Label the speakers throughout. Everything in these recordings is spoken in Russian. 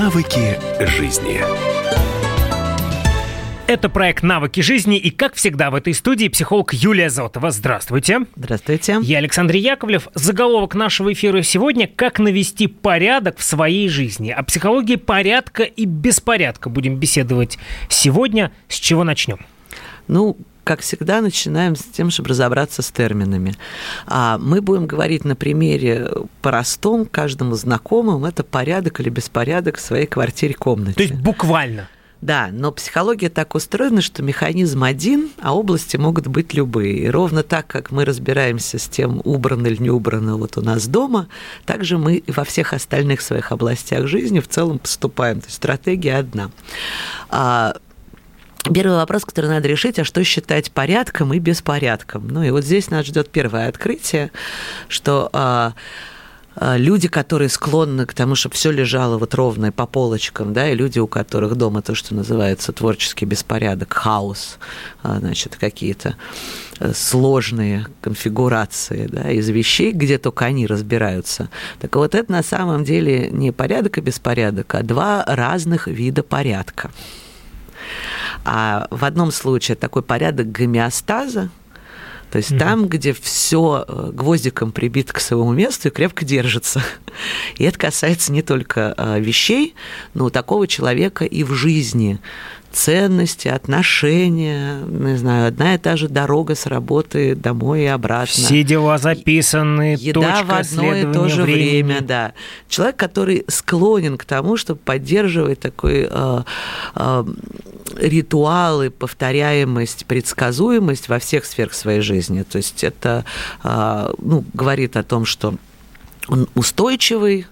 Speaker 1: Навыки жизни.
Speaker 2: Это проект «Навыки жизни» и, как всегда, в этой студии психолог Юлия Зотова. Здравствуйте.
Speaker 3: Здравствуйте.
Speaker 2: Я Александр Яковлев. Заголовок нашего эфира сегодня «Как навести порядок в своей жизни». О психологии порядка и беспорядка будем беседовать сегодня. С чего начнем?
Speaker 3: Ну, как всегда, начинаем с тем, чтобы разобраться с терминами. А мы будем говорить на примере простом, каждому знакомым, это порядок или беспорядок в своей квартире, комнате.
Speaker 2: То есть буквально?
Speaker 3: Да, но психология так устроена, что механизм один, а области могут быть любые. И ровно так, как мы разбираемся с тем, убрано или не убрано вот у нас дома, также мы и во всех остальных своих областях жизни в целом поступаем. То есть стратегия одна. Первый вопрос, который надо решить, а что считать порядком и беспорядком? Ну и вот здесь нас ждет первое открытие, что а, а, люди, которые склонны к тому, чтобы все лежало вот ровно по полочкам, да, и люди, у которых дома то, что называется творческий беспорядок, хаос, а, значит, какие-то э, сложные конфигурации да, из вещей, где только они разбираются. Так вот, это на самом деле не порядок и беспорядок, а два разных вида порядка. А в одном случае такой порядок гомеостаза, то есть mm-hmm. там, где все э, гвоздиком прибито к своему месту и крепко держится. И это касается не только э, вещей, но у такого человека и в жизни ценности, отношения, не знаю, одна и та же дорога с работы домой и обратно.
Speaker 2: Все дела записаны,
Speaker 3: Еда
Speaker 2: точка
Speaker 3: в одно и то же
Speaker 2: времени.
Speaker 3: время, да. Человек, который склонен к тому, чтобы поддерживать такой э, э, ритуалы, повторяемость, предсказуемость во всех сферах своей жизни. То есть это а, ну, говорит о том, что он устойчивый,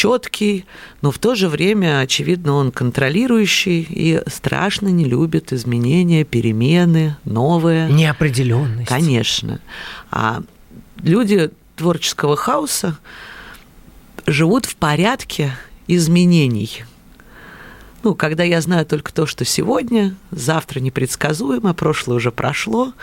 Speaker 3: четкий, но в то же время, очевидно, он контролирующий и страшно не любит изменения, перемены, новые.
Speaker 2: Неопределенность.
Speaker 3: Конечно. А люди творческого хаоса живут в порядке изменений – ну, когда я знаю только то, что сегодня, завтра непредсказуемо, прошлое уже прошло,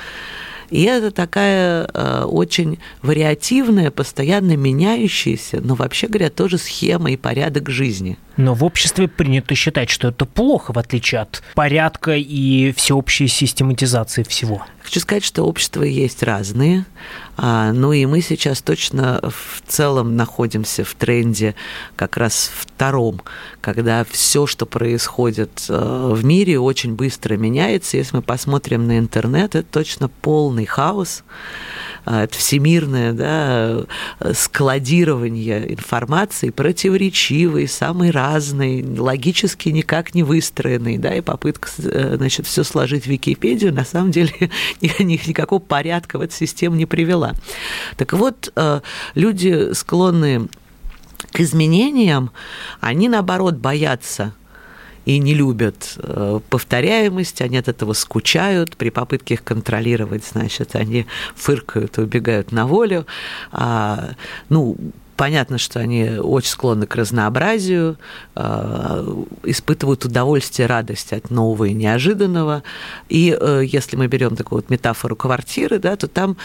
Speaker 3: и это такая э, очень вариативная, постоянно меняющаяся, но вообще говоря, тоже схема и порядок жизни.
Speaker 2: Но в обществе принято считать, что это плохо, в отличие от порядка и всеобщей систематизации всего.
Speaker 3: Хочу сказать, что общества есть разные. А, ну и мы сейчас точно в целом находимся в тренде как раз втором, когда все, что происходит э, в мире, очень быстро меняется. Если мы посмотрим на интернет, это точно полный хаос. А, это всемирное да, складирование информации, противоречивый, самый разный, логически никак не выстроенный, да, и попытка э, значит, все сложить в Википедию, на самом деле никакого порядка в эту систему не привела. Так вот, э, люди склонны к изменениям, они, наоборот, боятся и не любят э, повторяемость, они от этого скучают, при попытке их контролировать, значит, они фыркают и убегают на волю. А, ну, Понятно, что они очень склонны к разнообразию, э, испытывают удовольствие, радость от нового и неожиданного. И э, если мы берем такую вот метафору квартиры, да, то там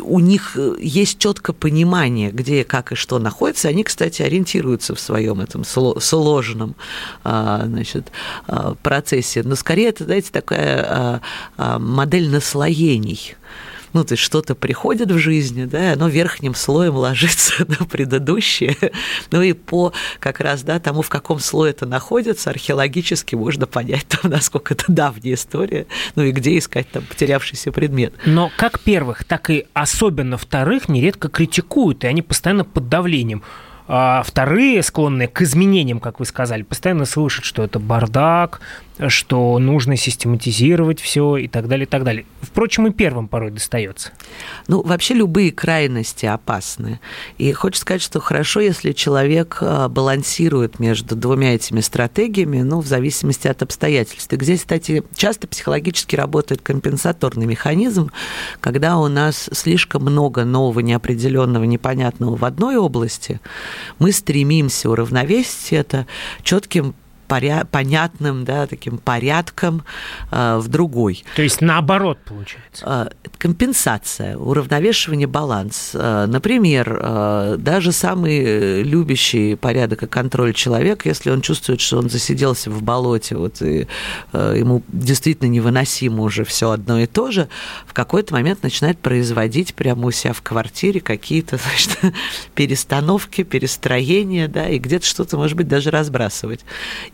Speaker 3: у них э, есть четкое понимание, где, как и что находится. Они, кстати, ориентируются в своем этом сложном а, значит, а, процессе. Но скорее это, знаете, такая а, модель наслоений ну, то есть что-то приходит в жизни, да, оно верхним слоем ложится на предыдущее. Ну и по как раз, да, тому, в каком слое это находится, археологически можно понять, там, насколько это давняя история, ну и где искать там потерявшийся предмет.
Speaker 2: Но как первых, так и особенно вторых нередко критикуют, и они постоянно под давлением. А вторые, склонные к изменениям, как вы сказали, постоянно слышат, что это бардак, что нужно систематизировать все и так далее, и так далее. Впрочем, и первым порой достается.
Speaker 3: Ну, вообще любые крайности опасны. И хочется сказать, что хорошо, если человек а, балансирует между двумя этими стратегиями, ну, в зависимости от обстоятельств. И здесь, кстати, часто психологически работает компенсаторный механизм, когда у нас слишком много нового, неопределенного, непонятного в одной области, мы стремимся уравновесить это четким поря- понятным, да, таким порядком э, в другой.
Speaker 2: То есть наоборот получается.
Speaker 3: Э, компенсация, уравновешивание, баланс. Э, например, э, даже самый любящий порядок и контроль человек, если он чувствует, что он засиделся в болоте, вот и э, ему действительно невыносимо уже все одно и то же, в какой-то момент начинает производить прямо у себя в квартире какие-то значит, перестановки, перестроения, да, и где-то что-то, может быть, даже разбрасывать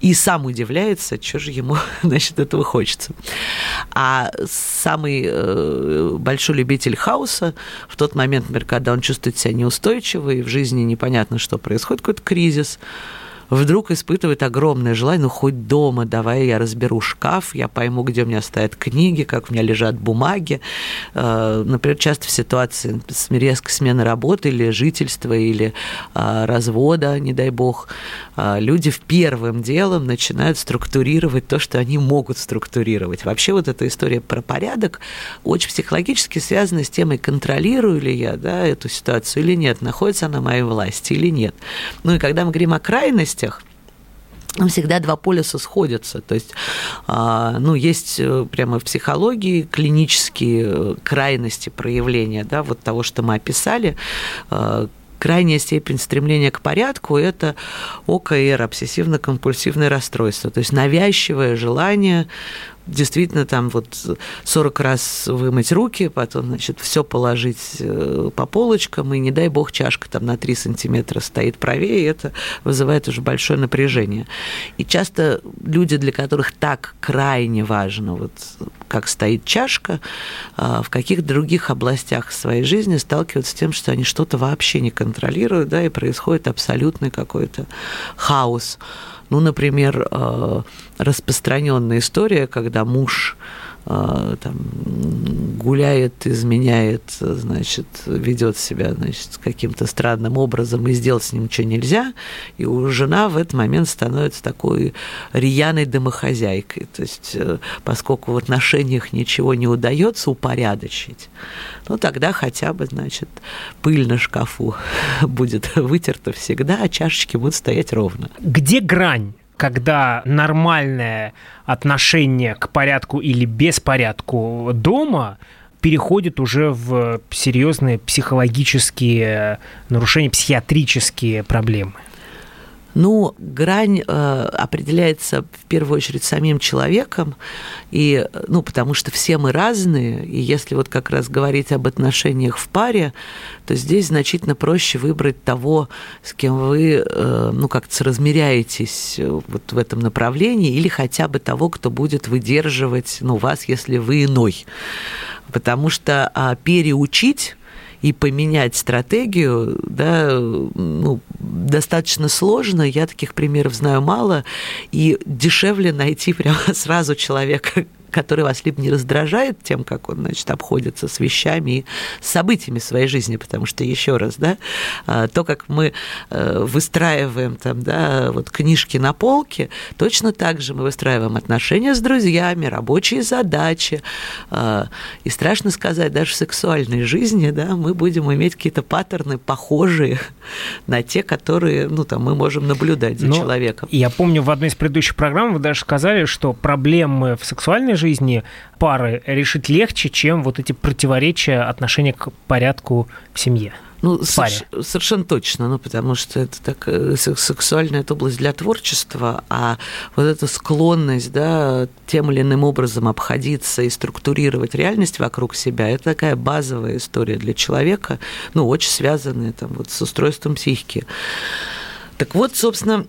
Speaker 3: и сам удивляется, что же ему, значит, этого хочется. А самый э, большой любитель хаоса в тот момент, например, когда он чувствует себя неустойчиво, и в жизни непонятно, что происходит, какой-то кризис, вдруг испытывает огромное желание, ну, хоть дома, давай я разберу шкаф, я пойму, где у меня стоят книги, как у меня лежат бумаги. Э, например, часто в ситуации резкой смены работы или жительства, или э, развода, не дай бог, э, люди в первым делом начинают структурировать то, что они могут структурировать. Вообще вот эта история про порядок очень психологически связана с темой, контролирую ли я да, эту ситуацию или нет, находится она в моей власти или нет. Ну и когда мы говорим о крайности, ценностях, всегда два полюса сходятся. То есть, а, ну, есть э, прямо в психологии клинические э, крайности проявления, да, вот того, что мы описали, а, крайняя степень стремления к порядку – это ОКР, обсессивно-компульсивное расстройство, то есть навязчивое желание действительно там вот 40 раз вымыть руки, потом, значит, все положить э, по полочкам, и не дай бог чашка там на 3 сантиметра стоит правее, и это вызывает уже большое напряжение. И часто люди, для которых так крайне важно, вот как стоит чашка, а, в каких других областях своей жизни сталкиваются с тем, что они что-то вообще не контролируют, да, и происходит абсолютный какой-то хаос. Ну, например, э, распространенная история, когда муж там, гуляет, изменяет, значит, ведет себя значит, каким-то странным образом, и сделать с ним ничего нельзя, и у жена в этот момент становится такой рьяной домохозяйкой. То есть, э, поскольку в отношениях ничего не удается упорядочить, ну, тогда хотя бы, значит, пыль на шкафу будет вытерта всегда, а чашечки будут стоять ровно.
Speaker 2: Где грань? Когда нормальное отношение к порядку или беспорядку дома переходит уже в серьезные психологические нарушения, психиатрические проблемы?
Speaker 3: Ну, грань э, определяется в первую очередь самим человеком, и, ну, потому что все мы разные, и если вот как раз говорить об отношениях в паре, то здесь значительно проще выбрать того, с кем вы, э, ну, как-то размеряетесь э, вот в этом направлении, или хотя бы того, кто будет выдерживать, ну, вас, если вы иной. Потому что а, переучить и поменять стратегию, да, ну, достаточно сложно. Я таких примеров знаю мало. И дешевле найти прямо сразу человека, который вас либо не раздражает тем, как он, значит, обходится с вещами и событиями своей жизни, потому что, еще раз, да, а, то, как мы э, выстраиваем там, да, вот книжки на полке, точно так же мы выстраиваем отношения с друзьями, рабочие задачи, а, и страшно сказать, даже в сексуальной жизни, да, мы будем иметь какие-то паттерны похожие на те, которые, ну, там, мы можем наблюдать за Но человеком.
Speaker 2: Я помню, в одной из предыдущих программ вы даже сказали, что проблемы в сексуальной жизни пары решить легче, чем вот эти противоречия отношения к порядку в семье.
Speaker 3: Ну, соверш, совершенно точно, ну, потому что это так, э, сексуальная это область для творчества, а вот эта склонность, да, тем или иным образом обходиться и структурировать реальность вокруг себя, это такая базовая история для человека, ну, очень связанная там вот с устройством психики. Так вот, собственно,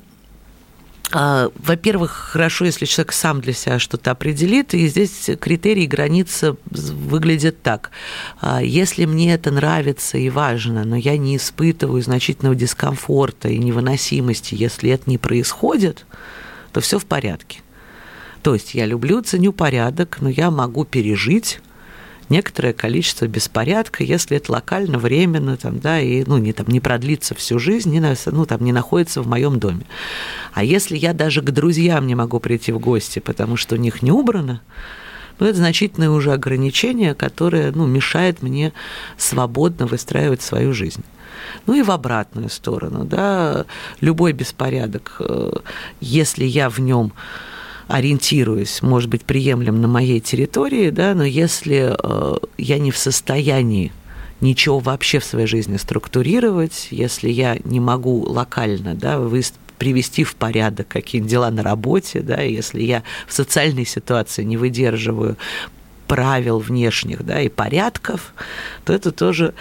Speaker 3: во-первых, хорошо, если человек сам для себя что-то определит, и здесь критерии границы выглядят так. А, если мне это нравится и важно, но я не испытываю значительного дискомфорта и невыносимости, если это не происходит, то все в порядке. То есть я люблю, ценю порядок, но я могу пережить некоторое количество беспорядка, если это локально, временно, там, да, и ну, не, там, не продлится всю жизнь, не, ну, там, не находится в моем доме. А если я даже к друзьям не могу прийти в гости, потому что у них не убрано, Но это значительное уже ограничение, которое ну, мешает мне свободно выстраивать свою жизнь. Ну и в обратную сторону, да, любой беспорядок, э, если я в нем ориентируюсь, может быть приемлем на моей территории, да, но если э, я не в состоянии ничего вообще в своей жизни структурировать, если я не могу локально да, привести в порядок какие-нибудь дела на работе, да, если я в социальной ситуации не выдерживаю правил внешних да, и порядков, то это тоже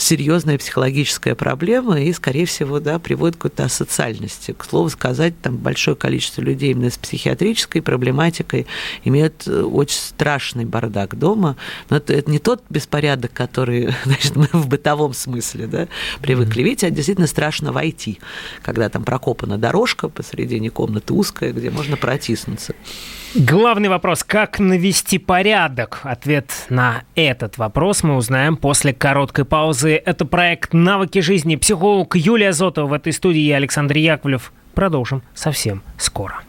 Speaker 3: серьезная психологическая проблема и, скорее всего, да, приводит к какой-то асоциальности. К слову сказать, там большое количество людей именно с психиатрической проблематикой имеют э, очень страшный бардак дома. Но это, это не тот беспорядок, который значит, мы в бытовом смысле да, привыкли видеть, а действительно страшно войти, когда там прокопана дорожка посредине комнаты узкая, где можно протиснуться.
Speaker 2: Главный вопрос – как навести порядок? Ответ на этот вопрос мы узнаем после короткой паузы. Это проект «Навыки жизни». Психолог Юлия Зотова в этой студии и Александр Яковлев. Продолжим совсем скоро.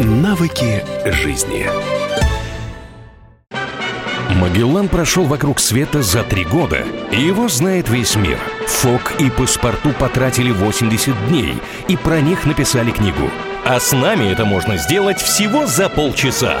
Speaker 1: Навыки жизни. Магеллан прошел вокруг света за три года, и его знает весь мир. Фок и паспорту потратили 80 дней, и про них написали книгу. А с нами это можно сделать всего за полчаса.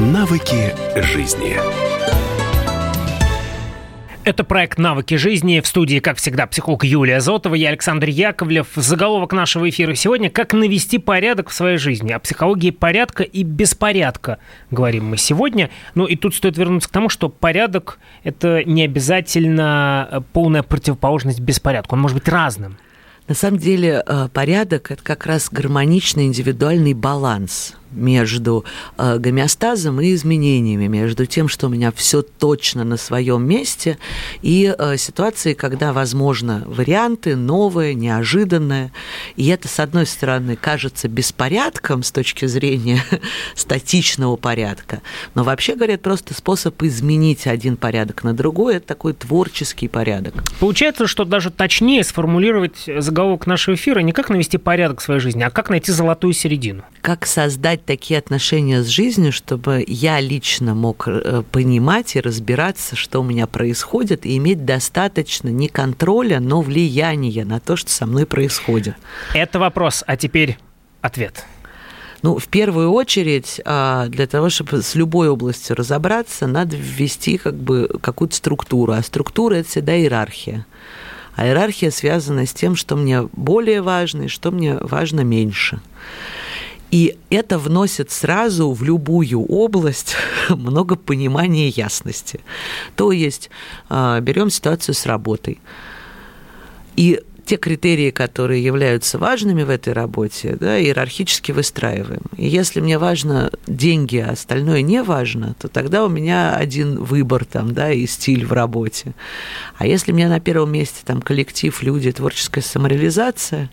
Speaker 1: Навыки жизни.
Speaker 2: Это проект «Навыки жизни». В студии, как всегда, психолог Юлия Зотова, я Александр Яковлев. Заголовок нашего эфира сегодня «Как навести порядок в своей жизни». О психологии порядка и беспорядка говорим мы сегодня. Ну и тут стоит вернуться к тому, что порядок – это не обязательно полная противоположность беспорядку. Он может быть разным.
Speaker 3: На самом деле э, порядок – это как раз гармоничный индивидуальный баланс между э, гомеостазом и изменениями, между тем, что у меня все точно на своем месте, и э, ситуацией, когда, возможно, варианты новые, неожиданные. И это, с одной стороны, кажется беспорядком с точки зрения статичного порядка, но вообще, говорят, просто способ изменить один порядок на другой – это такой творческий порядок.
Speaker 2: Получается, что даже точнее сформулировать заголовок нашего эфира не как навести порядок в своей жизни, а как найти золотую середину.
Speaker 3: Как создать создать такие отношения с жизнью, чтобы я лично мог э, понимать и разбираться, что у меня происходит, и иметь достаточно не контроля, но влияния на то, что со мной происходит.
Speaker 2: Это вопрос, а теперь ответ.
Speaker 3: Ну, в первую очередь, а, для того, чтобы с любой областью разобраться, надо ввести как бы какую-то структуру. А структура – это всегда иерархия. А иерархия связана с тем, что мне более важно и что мне важно меньше. И это вносит сразу в любую область много понимания и ясности. То есть а, берем ситуацию с работой. И те критерии, которые являются важными в этой работе, да, иерархически выстраиваем. И если мне важно деньги, а остальное не важно, то тогда у меня один выбор там, да, и стиль в работе. А если мне на первом месте там коллектив, люди, творческая самореализация,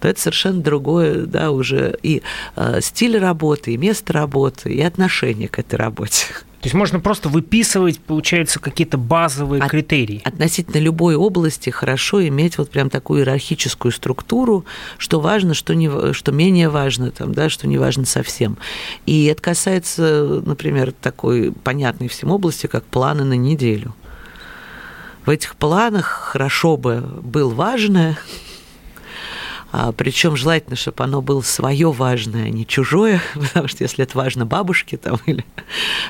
Speaker 3: то это совершенно другое, да, уже и э, стиль работы, и место работы, и отношение к этой работе.
Speaker 2: То есть можно просто выписывать, получается, какие-то базовые
Speaker 3: От,
Speaker 2: критерии.
Speaker 3: Относительно любой области хорошо иметь вот прям такую иерархическую структуру, что важно, что, не, что менее важно, там, да, что не важно совсем. И это касается, например, такой понятной всем области, как планы на неделю. В этих планах хорошо бы был важное, Причем желательно, чтобы оно было свое важное, а не чужое, потому что если это важно бабушке там, или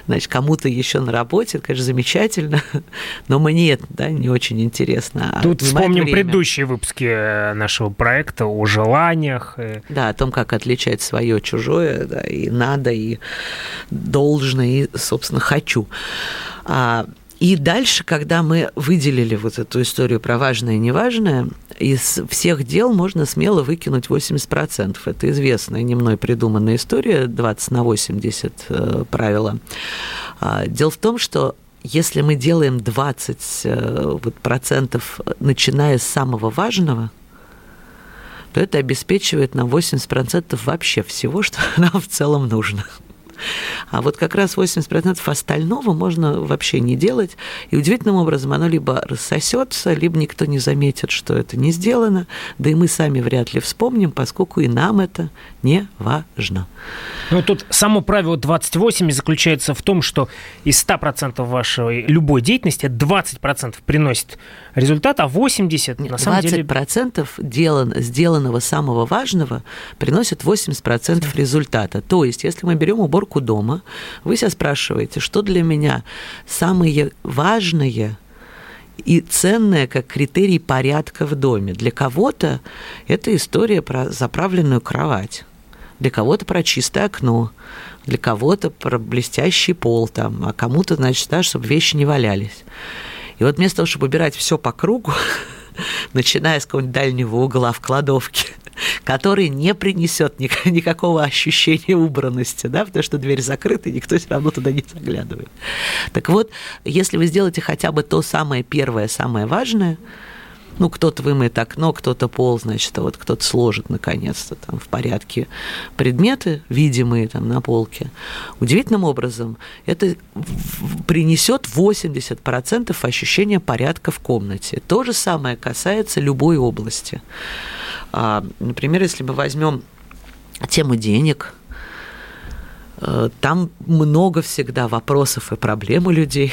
Speaker 3: значит, кому-то еще на работе, это, конечно, замечательно, но мне да, не очень интересно.
Speaker 2: А Тут вспомним время. предыдущие выпуски э, нашего проекта о желаниях.
Speaker 3: Да, о том, как отличать свое чужое, да, и надо, и должно, и, собственно, хочу. А И дальше, когда мы выделили вот эту историю про важное и неважное, из всех дел можно смело выкинуть 80%. Это известная, не мной придуманная история, 20 на 80 э, правила. А, дело в том, что если мы делаем 20 э, вот, процентов, начиная с самого важного, то это обеспечивает нам 80% вообще всего, что нам в целом нужно. А вот как раз 80% остального можно вообще не делать. И удивительным образом оно либо рассосется, либо никто не заметит, что это не сделано. Да и мы сами вряд ли вспомним, поскольку и нам это не важно.
Speaker 2: Ну, тут само правило 28 заключается в том, что из 100% вашей любой деятельности 20% приносит результат, а 80%
Speaker 3: на самом 20% деле... 20% делан, сделанного самого важного приносит 80% результата. То есть, если мы берем уборку дома, вы себя спрашиваете, что для меня самые важные и ценное как критерий порядка в доме. Для кого-то это история про заправленную кровать для кого-то про чистое окно, для кого-то про блестящий пол там, а кому-то, значит, да, чтобы вещи не валялись. И вот вместо того, чтобы убирать все по кругу, начиная с какого-нибудь дальнего угла в кладовке, который не принесет никакого ощущения убранности, да, потому что дверь закрыта, и никто все равно туда не заглядывает. Так вот, если вы сделаете хотя бы то самое первое, самое важное, ну, кто-то вымоет окно, кто-то пол, значит, а вот кто-то сложит наконец-то там в порядке предметы, видимые там на полке. Удивительным образом это принесет 80% ощущения порядка в комнате. То же самое касается любой области. А, например, если мы возьмем тему денег, э, там много всегда вопросов и проблем у людей,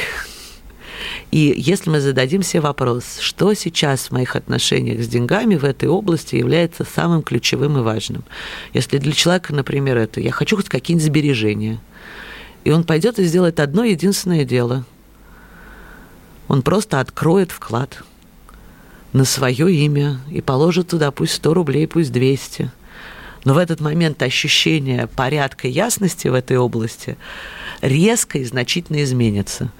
Speaker 3: и если мы зададим себе вопрос, что сейчас в моих отношениях с деньгами в этой области является самым ключевым и важным. Если для человека, например, это «я хочу хоть какие-нибудь сбережения», и он пойдет и сделает одно единственное дело. Он просто откроет вклад на свое имя и положит туда пусть 100 рублей, пусть 200. Но в этот момент ощущение порядка и ясности в этой области резко и значительно изменится.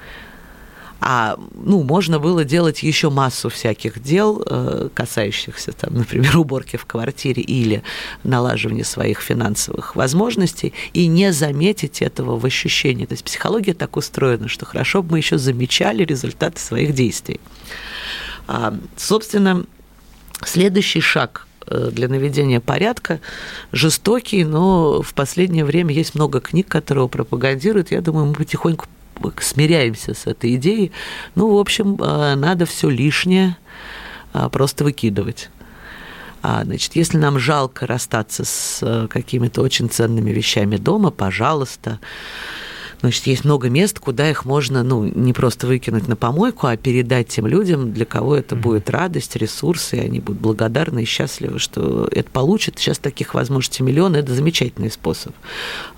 Speaker 3: А ну, можно было делать еще массу всяких дел, э, касающихся, там, например, уборки в квартире или налаживания своих финансовых возможностей, и не заметить этого в ощущении. То есть психология так устроена, что хорошо бы мы еще замечали результаты своих действий. А, собственно, следующий шаг э, для наведения порядка жестокий, но в последнее время есть много книг, которые его пропагандируют. Я думаю, мы потихоньку смиряемся с этой идеей. Ну, в общем, а, надо все лишнее а, просто выкидывать. А, значит, если нам жалко расстаться с какими-то очень ценными вещами дома, пожалуйста, Значит, есть много мест, куда их можно, ну, не просто выкинуть на помойку, а передать тем людям, для кого это будет радость, ресурсы, и они будут благодарны и счастливы, что это получат. Сейчас таких возможностей миллион, это замечательный способ.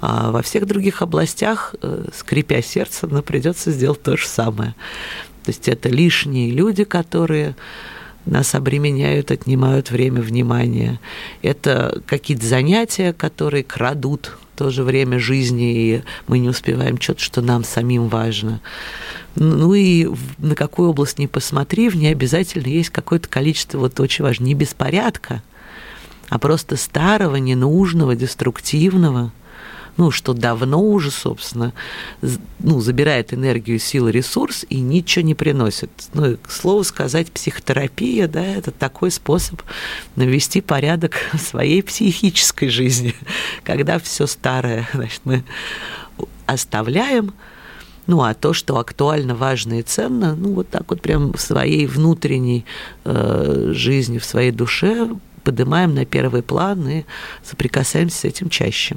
Speaker 3: А во всех других областях, э, скрипя сердце, но придется сделать то же самое. То есть это лишние люди, которые нас обременяют, отнимают время, внимание. Это какие-то занятия, которые крадут тоже время жизни, и мы не успеваем что-то, что нам самим важно. Ну и на какую область ни посмотри, в ней обязательно есть какое-то количество, вот очень важно, не беспорядка, а просто старого, ненужного, деструктивного – ну, что давно уже, собственно, ну, забирает энергию, силы, ресурс и ничего не приносит. Ну, к слову сказать, психотерапия, да, это такой способ навести порядок в своей психической жизни, когда все старое, значит, мы оставляем, ну, а то, что актуально, важно и ценно, ну, вот так вот прям в своей внутренней э, жизни, в своей душе поднимаем на первый план и соприкасаемся с этим чаще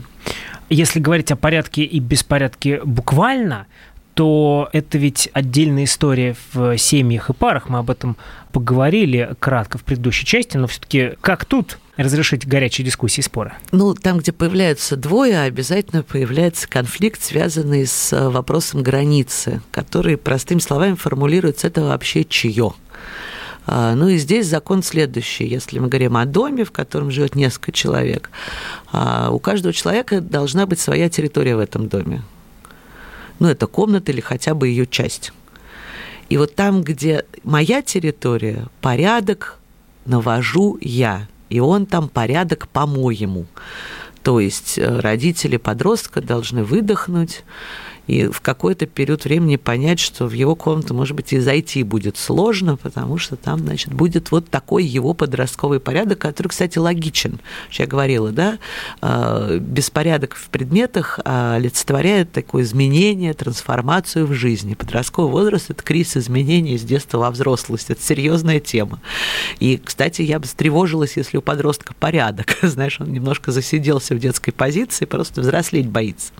Speaker 2: если говорить о порядке и беспорядке буквально, то это ведь отдельная история в семьях и парах. Мы об этом поговорили кратко в предыдущей части, но все-таки как тут разрешить горячие дискуссии и споры?
Speaker 3: Ну, там, где появляются двое, обязательно появляется конфликт, связанный с э, вопросом границы, который, простыми словами, формулируется, это вообще чье. А, ну и здесь закон следующий. Если мы говорим о доме, в котором живет несколько человек, а, у каждого человека должна быть своя территория в этом доме. Ну, это комната или хотя бы ее часть. И вот там, где моя территория, порядок навожу я, и он там порядок по-моему. То есть э, родители подростка должны выдохнуть, и в какой-то период времени понять, что в его комнату, может быть, и зайти будет сложно, потому что там, значит, будет вот такой его подростковый порядок, который, кстати, логичен. Я говорила, да, а, беспорядок в предметах олицетворяет такое изменение, трансформацию в жизни. Подростковый возраст – это кризис изменений из детства во взрослость. Это серьезная тема. И, кстати, я бы встревожилась, если у подростка порядок. Знаешь, он немножко засиделся в детской позиции, просто взрослеть боится.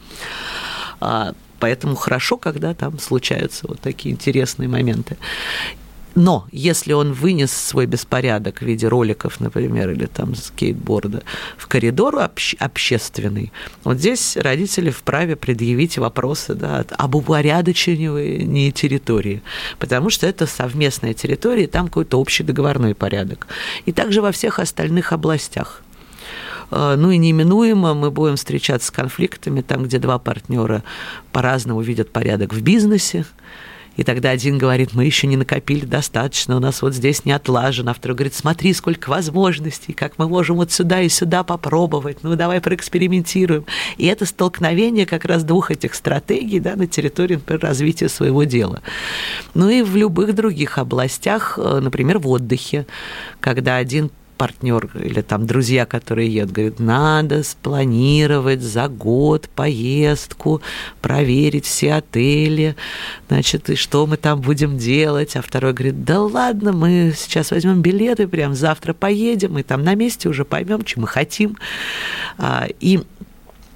Speaker 3: Поэтому хорошо, когда там случаются вот такие интересные моменты. Но если он вынес свой беспорядок в виде роликов, например, или там скейтборда в коридор обще- общественный, вот здесь родители вправе предъявить вопросы да, об упорядочении территории, потому что это совместная территория, и там какой-то общий договорной порядок. И также во всех остальных областях. Э, ну и неминуемо мы будем встречаться с конфликтами там, где два партнера по-разному видят порядок в бизнесе, и тогда один говорит, мы еще не накопили достаточно, у нас вот здесь не отлажено. А второй говорит, смотри, сколько возможностей, как мы можем вот сюда и сюда попробовать, ну давай проэкспериментируем. И это столкновение как раз двух этих стратегий да, на территории например, развития своего дела. Ну и в любых других областях, э, например, в отдыхе, когда один партнер или там друзья, которые едут, говорят, надо спланировать за год поездку, проверить все отели, значит, и что мы там будем делать. А второй говорит, да ладно, мы сейчас возьмем билеты, прям завтра поедем, и там на месте уже поймем, что мы хотим. А, и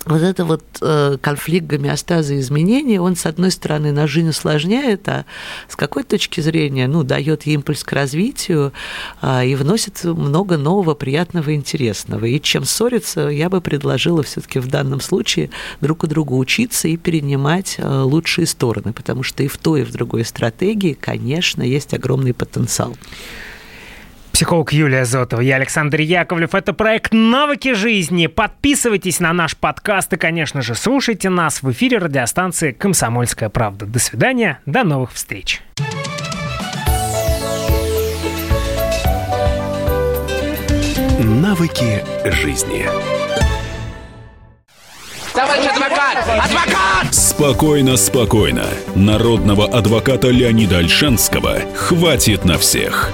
Speaker 3: вот это вот э, конфликт гомеостаза изменения, он, с одной стороны, на жизнь усложняет, а с какой точки зрения, ну, дает импульс к развитию а, и вносит много нового, приятного, интересного. И чем ссориться, я бы предложила все-таки в данном случае друг у друга учиться и перенимать э, лучшие стороны, потому что и в той, и в другой стратегии, конечно, есть огромный потенциал
Speaker 2: психолог Юлия Зотова. Я Александр Яковлев. Это проект «Навыки жизни». Подписывайтесь на наш подкаст и, конечно же, слушайте нас в эфире радиостанции «Комсомольская правда». До свидания, до новых встреч.
Speaker 4: Навыки жизни. Товарищ адвокат! Адвокат! Спокойно, спокойно. Народного адвоката Леонида Альшанского хватит на всех.